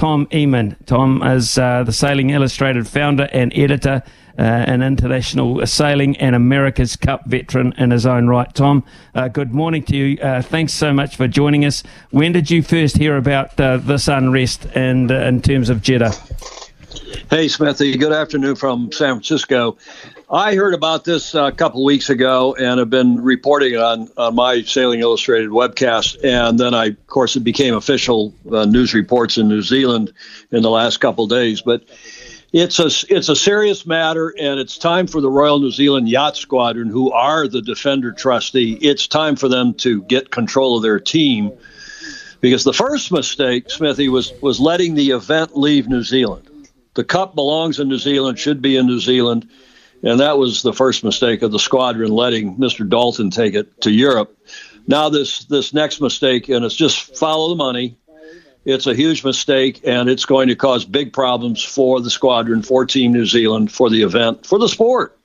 Tom Ehman. Tom is uh, the Sailing Illustrated founder and editor, uh, an international sailing and America's Cup veteran in his own right. Tom, uh, good morning to you. Uh, thanks so much for joining us. When did you first hear about uh, this unrest and in terms of Jeddah? Hey, Smithy. Good afternoon from San Francisco. I heard about this a couple of weeks ago and have been reporting on, on my Sailing Illustrated webcast. And then I, of course, it became official uh, news reports in New Zealand in the last couple days. But it's a it's a serious matter, and it's time for the Royal New Zealand Yacht Squadron, who are the defender trustee. It's time for them to get control of their team, because the first mistake, Smithy, was was letting the event leave New Zealand. The cup belongs in New Zealand, should be in New Zealand and that was the first mistake of the squadron letting Mr. Dalton take it to Europe. Now this this next mistake, and it's just follow the money. It's a huge mistake, and it's going to cause big problems for the squadron, for Team New Zealand, for the event, for the sport.